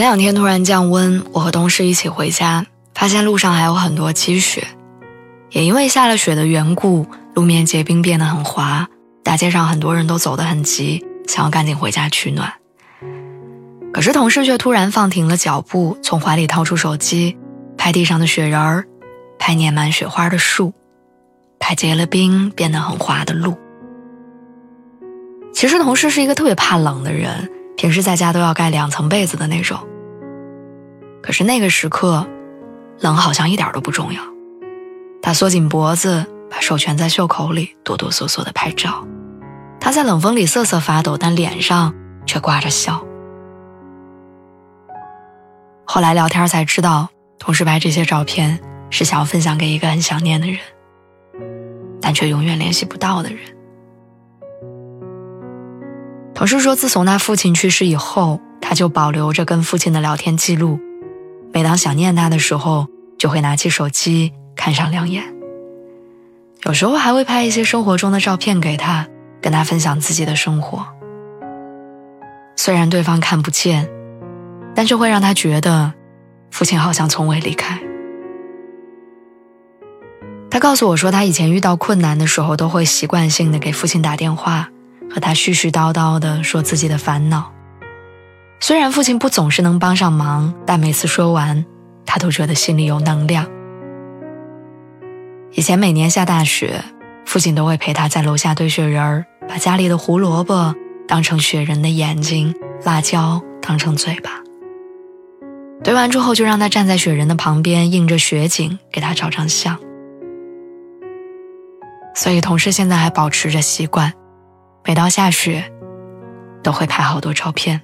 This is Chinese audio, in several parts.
前两天突然降温，我和同事一起回家，发现路上还有很多积雪，也因为下了雪的缘故，路面结冰变得很滑，大街上很多人都走得很急，想要赶紧回家取暖。可是同事却突然放停了脚步，从怀里掏出手机，拍地上的雪人儿，拍粘满雪花的树，拍结了冰变得很滑的路。其实同事是一个特别怕冷的人。平时在家都要盖两层被子的那种。可是那个时刻，冷好像一点都不重要。他缩紧脖子，把手蜷在袖口里，哆哆嗦嗦的拍照。他在冷风里瑟瑟发抖，但脸上却挂着笑。后来聊天才知道，同事拍这些照片是想要分享给一个很想念的人，但却永远联系不到的人。同事说，自从他父亲去世以后，他就保留着跟父亲的聊天记录。每当想念他的时候，就会拿起手机看上两眼。有时候还会拍一些生活中的照片给他，跟他分享自己的生活。虽然对方看不见，但却会让他觉得，父亲好像从未离开。他告诉我说，他以前遇到困难的时候，都会习惯性的给父亲打电话。和他絮絮叨叨的说自己的烦恼，虽然父亲不总是能帮上忙，但每次说完，他都觉得心里有能量。以前每年下大雪，父亲都会陪他在楼下堆雪人儿，把家里的胡萝卜当成雪人的眼睛，辣椒当成嘴巴。堆完之后，就让他站在雪人的旁边，映着雪景给他照张相。所以，同事现在还保持着习惯。每到下雪，都会拍好多照片。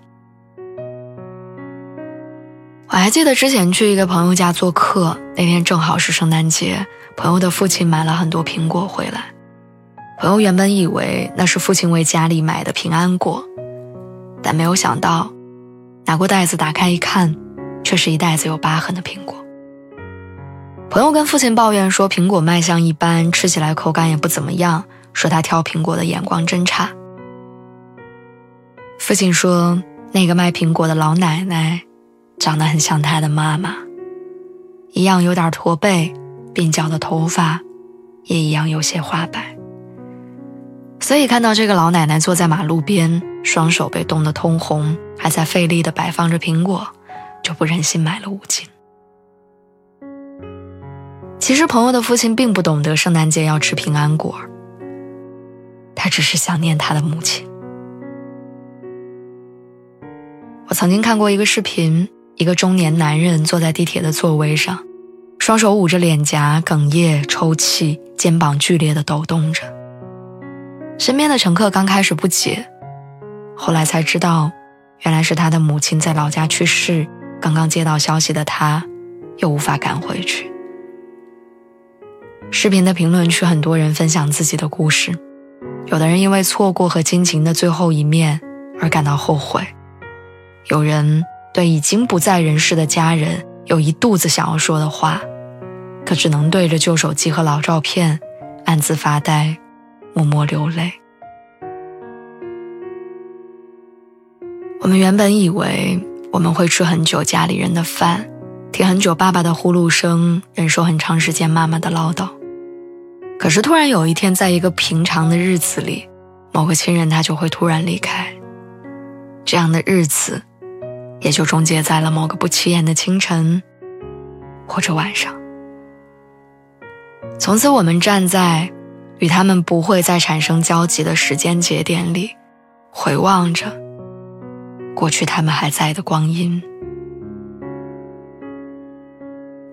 我还记得之前去一个朋友家做客，那天正好是圣诞节，朋友的父亲买了很多苹果回来。朋友原本以为那是父亲为家里买的平安果，但没有想到，拿过袋子打开一看，却是一袋子有疤痕的苹果。朋友跟父亲抱怨说，苹果卖相一般，吃起来口感也不怎么样。说他挑苹果的眼光真差。父亲说，那个卖苹果的老奶奶，长得很像他的妈妈，一样有点驼背，鬓角的头发，也一样有些花白。所以看到这个老奶奶坐在马路边，双手被冻得通红，还在费力地摆放着苹果，就不忍心买了五斤。其实朋友的父亲并不懂得圣诞节要吃平安果。他只是想念他的母亲。我曾经看过一个视频，一个中年男人坐在地铁的座位上，双手捂着脸颊，哽咽抽泣，肩膀剧烈的抖动着。身边的乘客刚开始不解，后来才知道，原来是他的母亲在老家去世，刚刚接到消息的他，又无法赶回去。视频的评论区，很多人分享自己的故事。有的人因为错过和亲情的最后一面而感到后悔，有人对已经不在人世的家人有一肚子想要说的话，可只能对着旧手机和老照片暗自发呆，默默流泪。我们原本以为我们会吃很久家里人的饭，听很久爸爸的呼噜声，忍受很长时间妈妈的唠叨。可是突然有一天，在一个平常的日子里，某个亲人他就会突然离开。这样的日子，也就终结在了某个不起眼的清晨，或者晚上。从此，我们站在与他们不会再产生交集的时间节点里，回望着过去他们还在的光阴。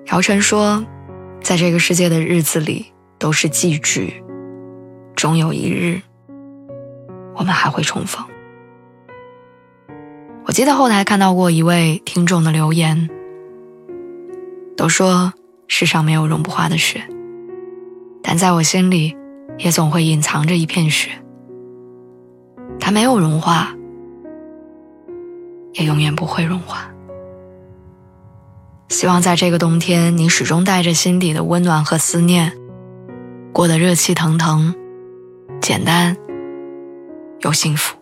姚晨说，在这个世界的日子里。都是寄居，终有一日，我们还会重逢。我记得后台看到过一位听众的留言，都说世上没有融不化的雪，但在我心里，也总会隐藏着一片雪。它没有融化，也永远不会融化。希望在这个冬天，你始终带着心底的温暖和思念，过得热气腾腾、简单又幸福。